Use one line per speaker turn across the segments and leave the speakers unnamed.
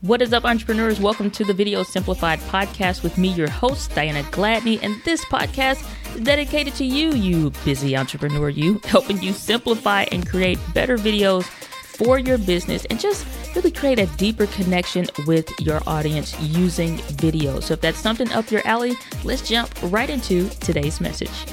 What is up, entrepreneurs? Welcome to the Video Simplified podcast with me, your host, Diana Gladney. And this podcast is dedicated to you, you busy entrepreneur, you, helping you simplify and create better videos for your business and just really create a deeper connection with your audience using video. So if that's something up your alley, let's jump right into today's message.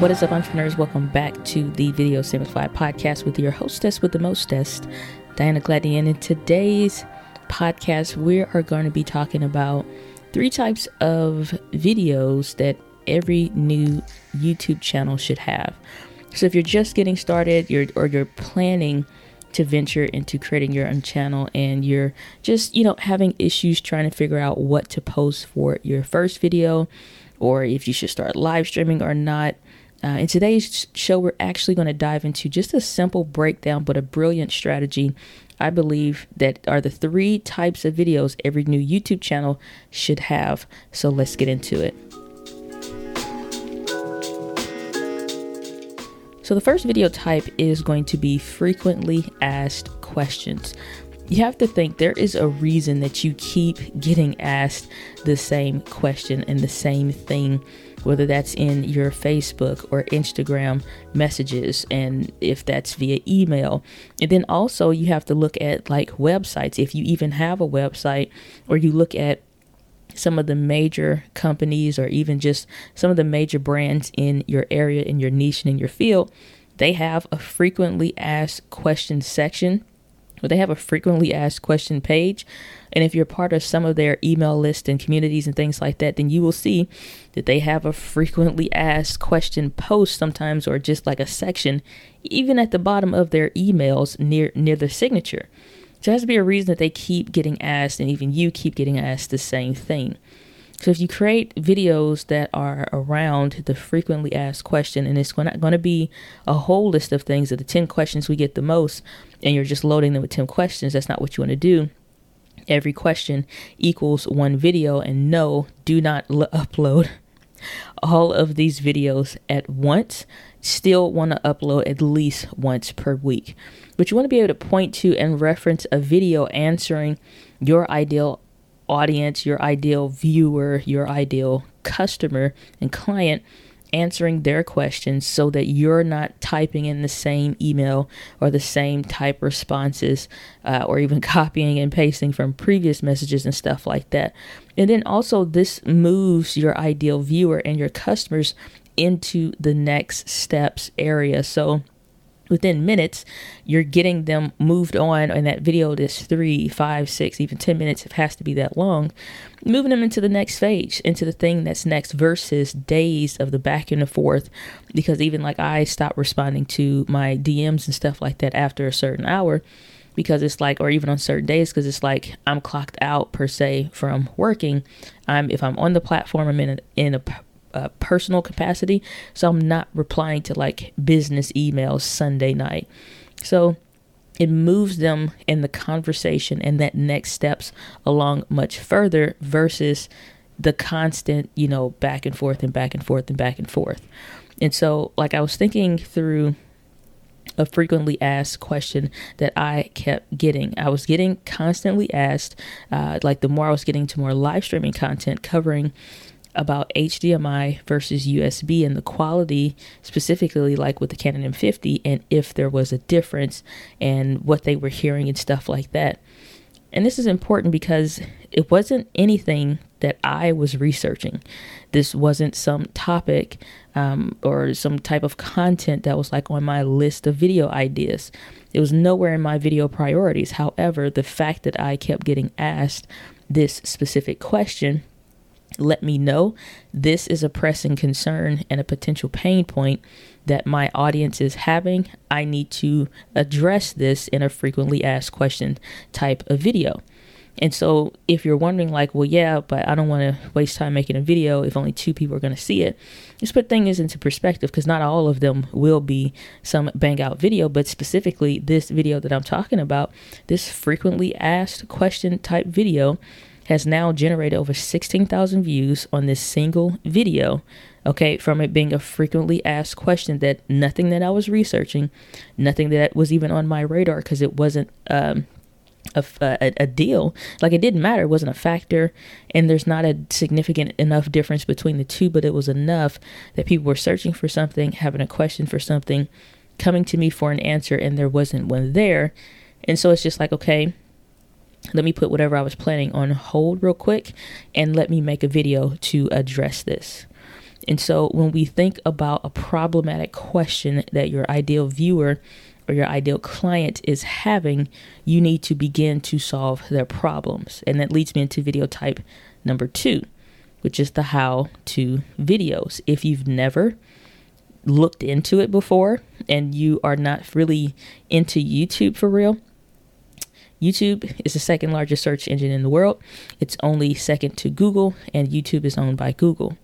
What is up, entrepreneurs? Welcome back to the Video Simplified podcast with your hostess with the mostest, Diana Gladney. And in today's podcast, we are going to be talking about three types of videos that every new YouTube channel should have. So if you're just getting started, you're or you're planning to venture into creating your own channel and you're just, you know, having issues trying to figure out what to post for your first video or if you should start live streaming or not, uh, in today's show, we're actually going to dive into just a simple breakdown, but a brilliant strategy. I believe that are the three types of videos every new YouTube channel should have. So let's get into it. So, the first video type is going to be frequently asked questions you have to think there is a reason that you keep getting asked the same question and the same thing, whether that's in your Facebook or Instagram messages, and if that's via email. And then also, you have to look at like websites, if you even have a website, or you look at some of the major companies or even just some of the major brands in your area, in your niche, and in your field, they have a frequently asked questions section but they have a frequently asked question page. And if you're part of some of their email list and communities and things like that, then you will see that they have a frequently asked question post sometimes or just like a section even at the bottom of their emails near near the signature. So there has to be a reason that they keep getting asked and even you keep getting asked the same thing. So if you create videos that are around the frequently asked question, and it's not going to be a whole list of things of the 10 questions we get the most, and you're just loading them with 10 questions, that's not what you want to do. Every question equals one video, and no, do not l- upload all of these videos at once. Still want to upload at least once per week. But you want to be able to point to and reference a video answering your ideal audience, your ideal viewer, your ideal customer and client answering their questions so that you're not typing in the same email or the same type responses uh, or even copying and pasting from previous messages and stuff like that. And then also, this moves your ideal viewer and your customers into the next steps area. So, within minutes, you're getting them moved on in that video that's three, five, six, even 10 minutes, it has to be that long, moving them into the next phase, into the thing that's next versus days of the back and the forth. Because even like I stopped responding to my DMs and stuff like that after a certain hour because it's like or even on certain days because it's like I'm clocked out per se from working. I'm if I'm on the platform I'm in a, in a uh, personal capacity. So I'm not replying to like business emails Sunday night. So it moves them in the conversation and that next steps along much further versus the constant, you know, back and forth and back and forth and back and forth. And so, like, I was thinking through a frequently asked question that I kept getting. I was getting constantly asked, uh, like, the more I was getting to more live streaming content covering about HDMI versus USB and the quality, specifically like with the Canon M50, and if there was a difference and what they were hearing and stuff like that. And this is important because it wasn't anything that I was researching. This wasn't some topic um, or some type of content that was like on my list of video ideas. It was nowhere in my video priorities. However, the fact that I kept getting asked this specific question let me know this is a pressing concern and a potential pain point that my audience is having. I need to address this in a frequently asked question type of video. And so, if you're wondering, like, well, yeah, but I don't want to waste time making a video if only two people are going to see it, just put things into perspective because not all of them will be some bang out video, but specifically this video that I'm talking about, this frequently asked question type video has now generated over 16,000 views on this single video Okay, from it being a frequently asked question that nothing that I was researching, nothing that was even on my radar because it wasn't um, a, a, a, deal. Like it didn't matter, it wasn't a factor, and there's not a significant enough difference between the two, but it was enough that people were searching for something, having a question for something, coming to me for an answer, and there wasn't one there. And so it's just like, okay, let me put whatever I was planning on hold real quick and let me make a video to address this. And so when we think about a problematic question that your ideal viewer or your ideal client is having, you need to begin to solve their problems. And that leads me into video type number two, which is the how to videos. If you've never looked into it before and you are not really into YouTube for real, YouTube is the second largest search engine in the world. It's only second to Google, and YouTube is owned by Google.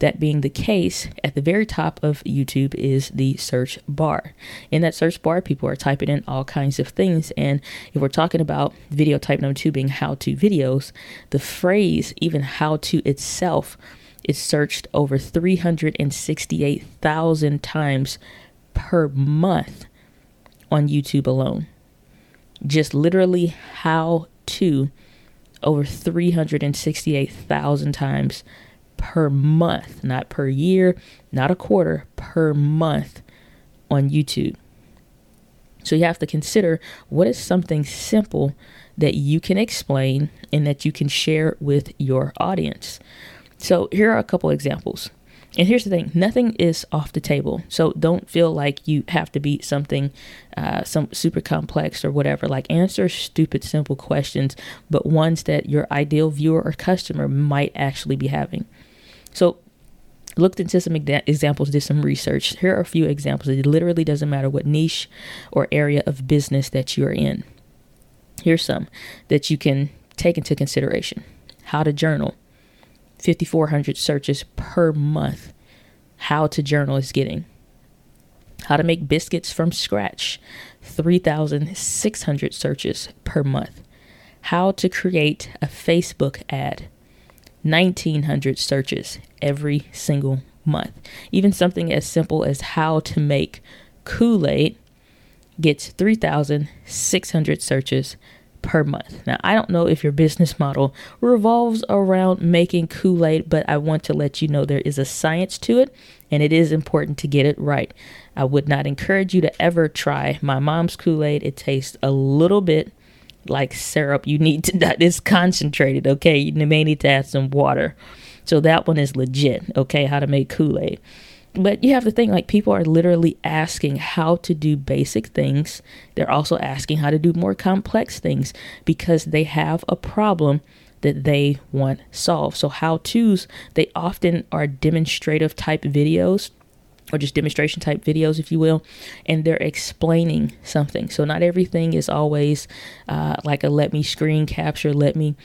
That being the case, at the very top of YouTube is the search bar. In that search bar, people are typing in all kinds of things. And if we're talking about video type number two being how to videos, the phrase, even how to itself, is searched over 368,000 times per month on YouTube alone just literally how to over 368,000 times per month, not per year, not a quarter, per month on YouTube. So you have to consider what is something simple that you can explain and that you can share with your audience. So here are a couple examples. And here's the thing nothing is off the table. So don't feel like you have to be something uh, some super complex or whatever. Like answer stupid, simple questions, but ones that your ideal viewer or customer might actually be having. So looked into some examples, did some research. Here are a few examples. It literally doesn't matter what niche or area of business that you're in. Here's some that you can take into consideration how to journal 5,400 searches per month. How to journal is getting. How to make biscuits from scratch, 3,600 searches per month. How to create a Facebook ad, 1,900 searches every single month. Even something as simple as how to make Kool Aid gets 3,600 searches per month. Now, I don't know if your business model revolves around making Kool Aid, but I want to let you know there is a science to it and it is important to get it right. I would not encourage you to ever try my mom's Kool Aid. It tastes a little bit like syrup. You need to, it's concentrated, okay? You may need to add some water. So that one is legit, okay? How to make Kool Aid but you have to think like people are literally asking how to do basic things. They're also asking how to do more complex things because they have a problem that they want solved. So how to's they often are demonstrative type videos or just demonstration type videos, if you will, and they're explaining something. So not everything is always uh, like a let me screen capture, let me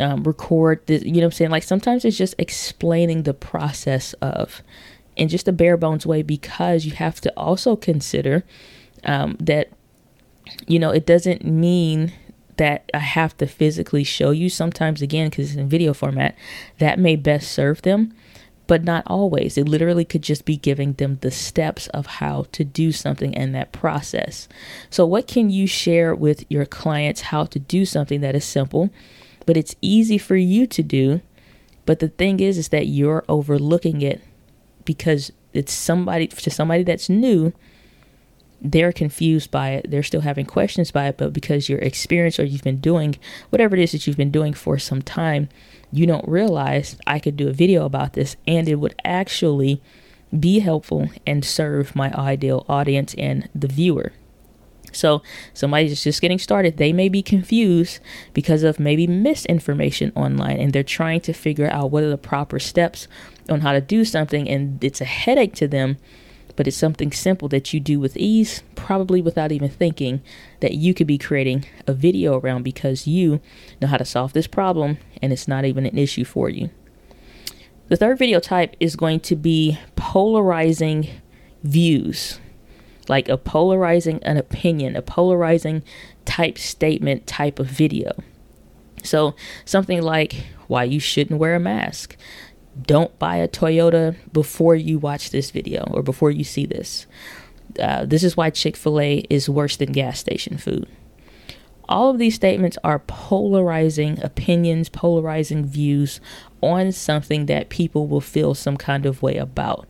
um, record this. You know what I'm saying? Like sometimes it's just explaining the process of in just a bare bones way because you have to also consider um, that you know it doesn't mean that I have to physically show you sometimes again because it's in video format that may best serve them but not always. It literally could just be giving them the steps of how to do something and that process. So what can you share with your clients how to do something that is simple but it's easy for you to do but the thing is is that you're overlooking it because it's somebody to somebody that's new they're confused by it. They're still having questions by it but because you're experienced or you've been doing whatever it is that you've been doing for some time you don't realize i could do a video about this and it would actually be helpful and serve my ideal audience and the viewer so, somebody's just getting started, they may be confused because of maybe misinformation online and they're trying to figure out what are the proper steps on how to do something, and it's a headache to them, but it's something simple that you do with ease, probably without even thinking that you could be creating a video around because you know how to solve this problem and it's not even an issue for you. The third video type is going to be polarizing views like a polarizing an opinion, a polarizing type statement type of video. So something like why you shouldn't wear a mask. don't buy a Toyota before you watch this video or before you see this. Uh, this is why Chick fil A is worse than gas station food. All of these statements are polarizing opinions, polarizing views on something that people will feel some kind of way about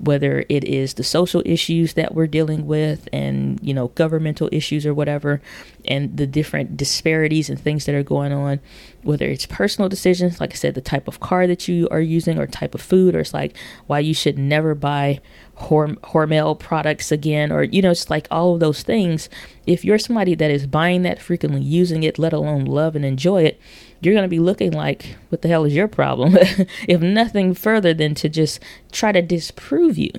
whether it is the social issues that we're dealing with and you know governmental issues or whatever and the different disparities and things that are going on whether it's personal decisions like i said the type of car that you are using or type of food or it's like why you should never buy Hormel products again or you know it's like all of those things. If you're somebody that is buying that frequently using it let alone love and enjoy it you're going to be looking like, what the hell is your problem? if nothing further than to just try to disprove you.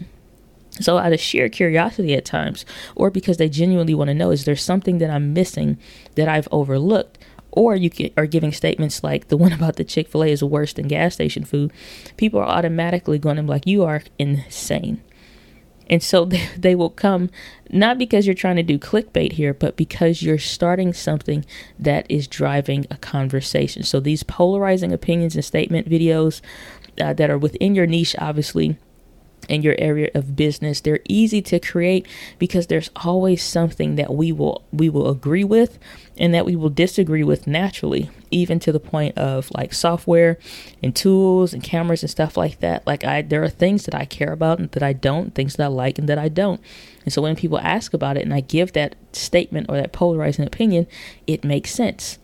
So, out of sheer curiosity at times, or because they genuinely want to know, is there something that I'm missing that I've overlooked? Or you are giving statements like the one about the Chick fil A is worse than gas station food. People are automatically going to be like, you are insane. And so they, they will come not because you're trying to do clickbait here, but because you're starting something that is driving a conversation. So these polarizing opinions and statement videos uh, that are within your niche, obviously, in your area of business they're easy to create because there's always something that we will we will agree with and that we will disagree with naturally even to the point of like software and tools and cameras and stuff like that. Like i there are things that i care about and that i don't things that i like and that i don't. And so when people ask about it and i give that statement or that polarizing opinion it makes sense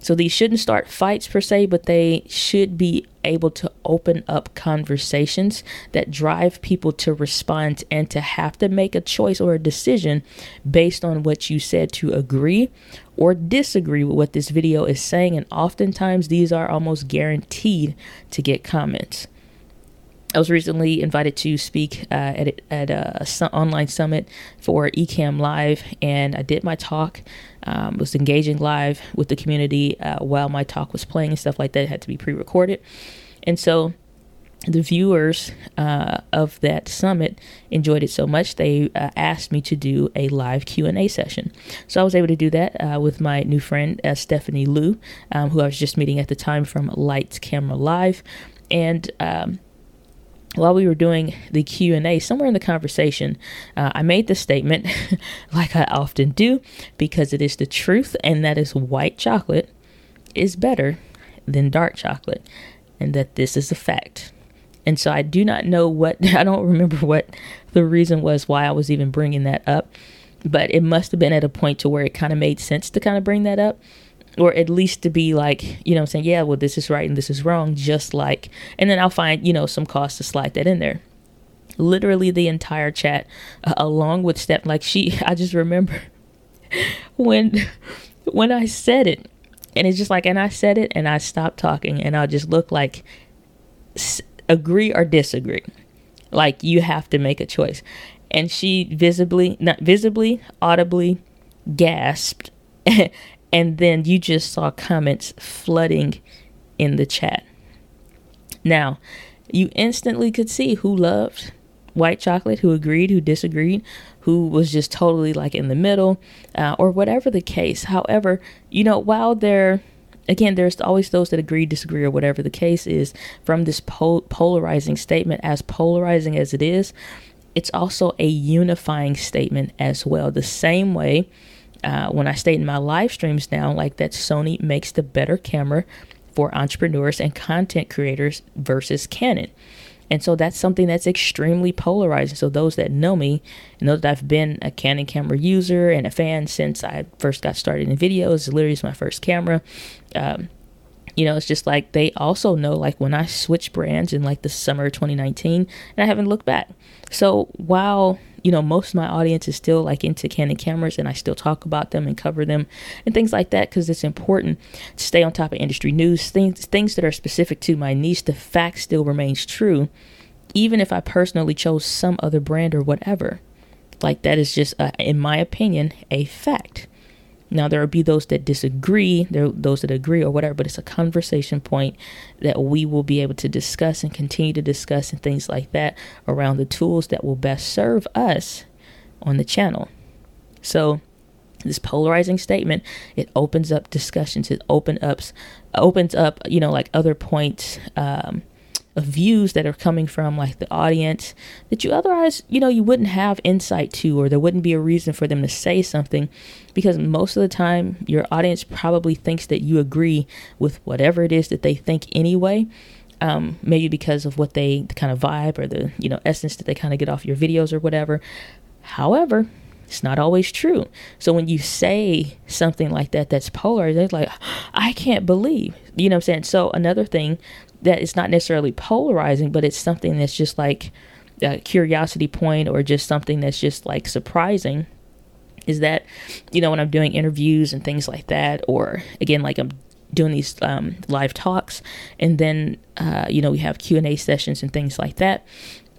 so these shouldn't start fights per se, but they should be able to open up conversations that drive people to respond and to have to make a choice or a decision based on what you said to agree or disagree with what this video is saying. And oftentimes these are almost guaranteed to get comments. I was recently invited to speak uh, at at a su- online summit for Ecamm Live, and I did my talk. Um, was engaging live with the community uh, while my talk was playing and stuff like that. It had to be pre-recorded, and so the viewers uh, of that summit enjoyed it so much they uh, asked me to do a live q&a session so i was able to do that uh, with my new friend uh, stephanie liu um, who i was just meeting at the time from lights camera live and um, while we were doing the q&a somewhere in the conversation uh, i made the statement like i often do because it is the truth and that is white chocolate is better than dark chocolate and that this is a fact. And so i do not know what i don't remember what the reason was why i was even bringing that up but it must have been at a point to where it kind of made sense to kind of bring that up or at least to be like, you know, I'm saying, yeah, well, this is right and this is wrong, just like, and then I'll find, you know, some cost to slide that in there. Literally the entire chat, uh, along with step, like she, I just remember when, when I said it, and it's just like, and I said it, and I stopped talking, and I'll just look like, s- agree or disagree, like you have to make a choice, and she visibly, not visibly, audibly gasped and then you just saw comments flooding in the chat. Now, you instantly could see who loved white chocolate, who agreed, who disagreed, who was just totally like in the middle, uh, or whatever the case. However, you know, while there, again, there's always those that agree, disagree, or whatever the case is, from this pol- polarizing statement, as polarizing as it is, it's also a unifying statement as well. The same way uh, when I state in my live streams now, like that Sony makes the better camera for entrepreneurs and content creators versus Canon. And so that's something that's extremely polarizing. So those that know me know that I've been a Canon camera user and a fan since I first got started in videos. literally is my first camera. Um, you know, it's just like they also know like when I switched brands in like the summer of 2019 and I haven't looked back. So while you know, most of my audience is still like into Canon cameras and I still talk about them and cover them and things like that because it's important to stay on top of industry news, things things that are specific to my niche. The fact still remains true, even if I personally chose some other brand or whatever. Like that is just, a, in my opinion, a fact. Now there will be those that disagree, there those that agree or whatever, but it's a conversation point that we will be able to discuss and continue to discuss and things like that around the tools that will best serve us on the channel. So this polarizing statement it opens up discussions it open ups opens up you know like other points um of views that are coming from like the audience that you otherwise, you know, you wouldn't have insight to, or there wouldn't be a reason for them to say something because most of the time your audience probably thinks that you agree with whatever it is that they think anyway. Um, maybe because of what they the kind of vibe or the you know essence that they kind of get off your videos or whatever. However, it's not always true. So when you say something like that that's polar, they're like, I can't believe. You know what I'm saying? So another thing that is not necessarily polarizing, but it's something that's just like a curiosity point or just something that's just like surprising is that, you know, when I'm doing interviews and things like that, or again, like I'm doing these um, live talks and then uh, you know we have q&a sessions and things like that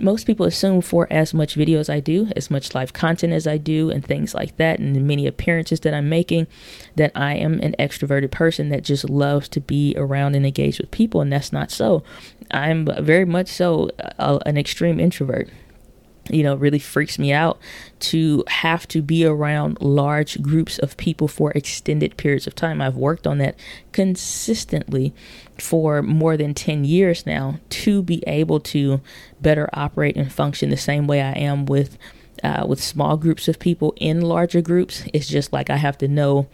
most people assume for as much video as I do, as much live content as I do, and things like that, and the many appearances that I'm making, that I am an extroverted person that just loves to be around and engage with people, and that's not so. I'm very much so uh, an extreme introvert you know, really freaks me out to have to be around large groups of people for extended periods of time. I've worked on that consistently for more than 10 years now to be able to better operate and function the same way I am with uh, with small groups of people in larger groups. It's just like I have to know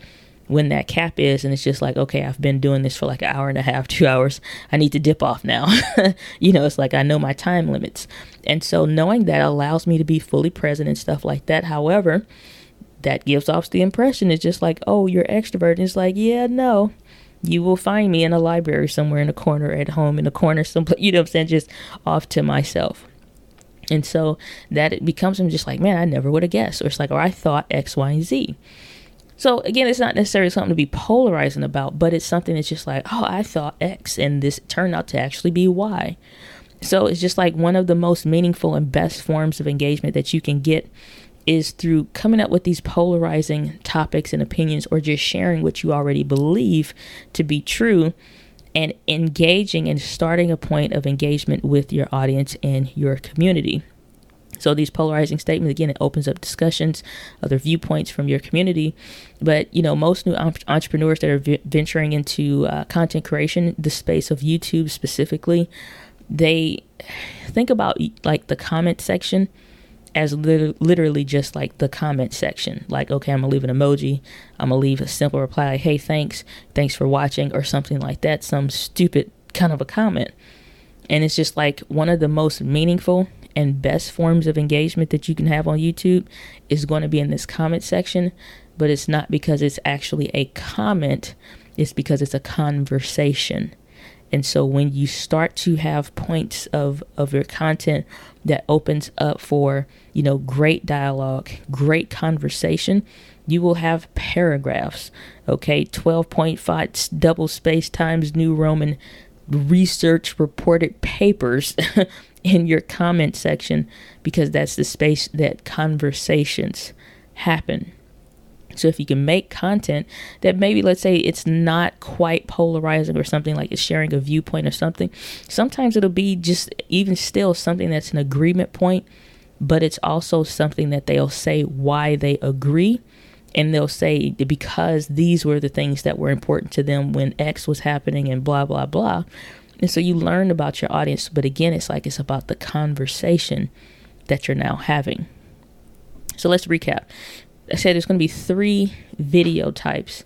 when that cap is and it's just like okay i've been doing this for like an hour and a half two hours. I need to dip off now. You know it's like i know my time limits. And so knowing that allows me to be fully present and stuff like that. However that gives off the impression it's just like oh you're extrovert. And it's like yeah no you will find me in a library somewhere in a corner at home in a corner someplace you know i'm saying? Just off to myself. And so that it becomes i'm just like man i never would have guessed. Or it's like or i thought x y and z so again, it's not necessarily something to be polarizing about, but it's something that's just like, oh, I thought X and this turned out to actually be Y. So it's just like one of the most meaningful and best forms of engagement that you can get is through coming up with these polarizing topics and opinions or just sharing what you already believe to be true and engaging and starting a point of engagement with your audience and your community. So these polarizing statements again, it opens up discussions, other viewpoints from your community. But you know, most new entrepreneurs that are v- venturing into uh, content creation, the space of YouTube specifically, they think about like the comment section as lit- literally just like the comment section. Like, okay, I'm gonna leave an emoji. I'm gonna leave a simple reply, like, hey, thanks, thanks for watching, or something like that. Some stupid kind of a comment. And it's just like one of the most meaningful and best forms of engagement that you can have on YouTube is going to be in this comment section, but it's not because it's actually a comment, it's because it's a conversation. And so when you start to have points of, of your content that opens up for, you know, great dialogue, great conversation, you will have paragraphs. Okay, 12 point fonts, double space times New Roman research reported papers in your comment section because that's the space that conversations happen. So if you can make content that maybe let's say it's not quite polarizing or something like it's sharing a viewpoint or something, sometimes it'll be just even still something that's an agreement point, but it's also something that they'll say why they agree and they'll say because these were the things that were important to them when X was happening and blah blah blah. And so you learn about your audience, but again, it's like it's about the conversation that you're now having. So let's recap. I said there's going to be three video types,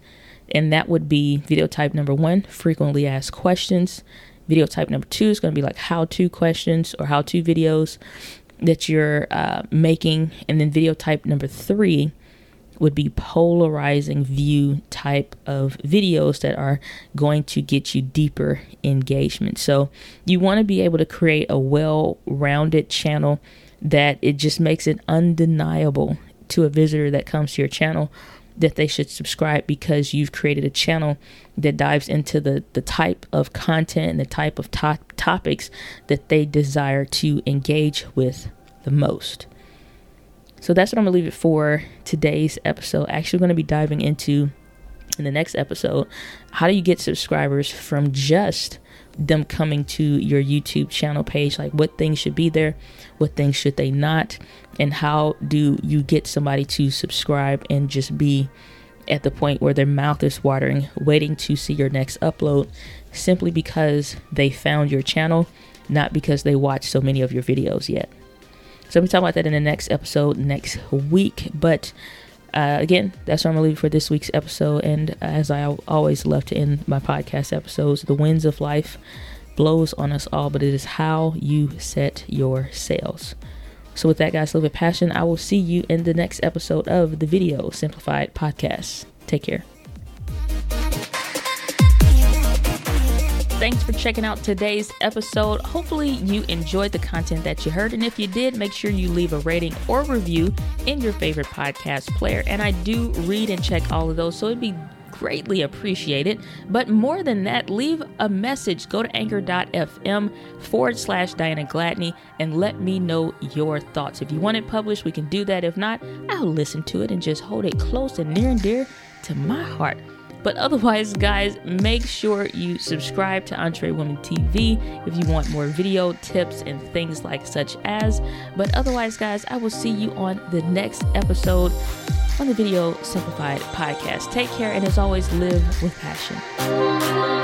and that would be video type number one, frequently asked questions. Video type number two is going to be like how to questions or how to videos that you're uh, making. And then video type number three would be polarizing view type of videos that are going to get you deeper engagement. So you want to be able to create a well rounded channel that it just makes it undeniable to a visitor that comes to your channel that they should subscribe because you've created a channel that dives into the, the type of content and the type of to- topics that they desire to engage with the most. So that's what I'm gonna leave it for today's episode. Actually, to be diving into in the next episode how do you get subscribers from just them coming to your YouTube channel page? Like, what things should be there, what things should they not, and how do you get somebody to subscribe and just be at the point where their mouth is watering, waiting to see your next upload simply because they found your channel not because they watched so many of your videos yet. So I'm talking about that in the next episode next week. But uh, again, that's where I'm leave for this week's episode. And as I always love to end my podcast episodes, the winds of life blows on us all, but it is how you set your sails. So with that, guys, live with passion. I will see you in the next episode of the Video Simplified Podcast. Take care. Thanks for checking out today's episode. Hopefully, you enjoyed the content that you heard. And if you did, make sure you leave a rating or review in your favorite podcast player. And I do read and check all of those, so it'd be greatly appreciated. But more than that, leave a message. Go to anchor.fm forward slash Diana Gladney and let me know your thoughts. If you want it published, we can do that. If not, I'll listen to it and just hold it close and near and dear to my heart. But otherwise, guys, make sure you subscribe to Entre Women TV if you want more video tips and things like such as. But otherwise, guys, I will see you on the next episode on the Video Simplified podcast. Take care, and as always, live with passion.